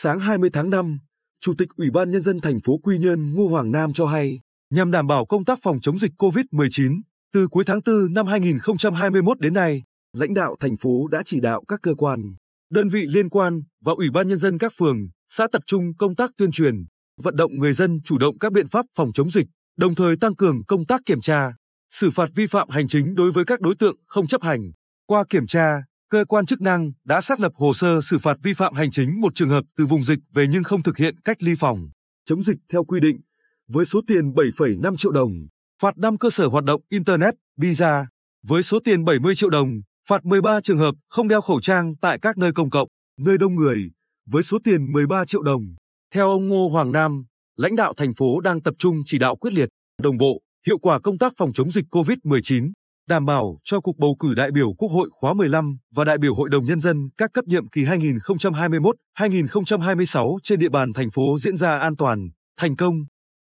Sáng 20 tháng 5, Chủ tịch Ủy ban Nhân dân thành phố Quy Nhơn Ngô Hoàng Nam cho hay, nhằm đảm bảo công tác phòng chống dịch COVID-19, từ cuối tháng 4 năm 2021 đến nay, lãnh đạo thành phố đã chỉ đạo các cơ quan, đơn vị liên quan và Ủy ban Nhân dân các phường, xã tập trung công tác tuyên truyền, vận động người dân chủ động các biện pháp phòng chống dịch, đồng thời tăng cường công tác kiểm tra, xử phạt vi phạm hành chính đối với các đối tượng không chấp hành. Qua kiểm tra, cơ quan chức năng đã xác lập hồ sơ xử phạt vi phạm hành chính một trường hợp từ vùng dịch về nhưng không thực hiện cách ly phòng chống dịch theo quy định với số tiền 7,5 triệu đồng, phạt 5 cơ sở hoạt động internet, visa với số tiền 70 triệu đồng, phạt 13 trường hợp không đeo khẩu trang tại các nơi công cộng, nơi đông người với số tiền 13 triệu đồng. Theo ông Ngô Hoàng Nam, lãnh đạo thành phố đang tập trung chỉ đạo quyết liệt, đồng bộ, hiệu quả công tác phòng chống dịch COVID-19, đảm bảo cho cuộc bầu cử đại biểu Quốc hội khóa 15 và đại biểu Hội đồng Nhân dân các cấp nhiệm kỳ 2021-2026 trên địa bàn thành phố diễn ra an toàn, thành công.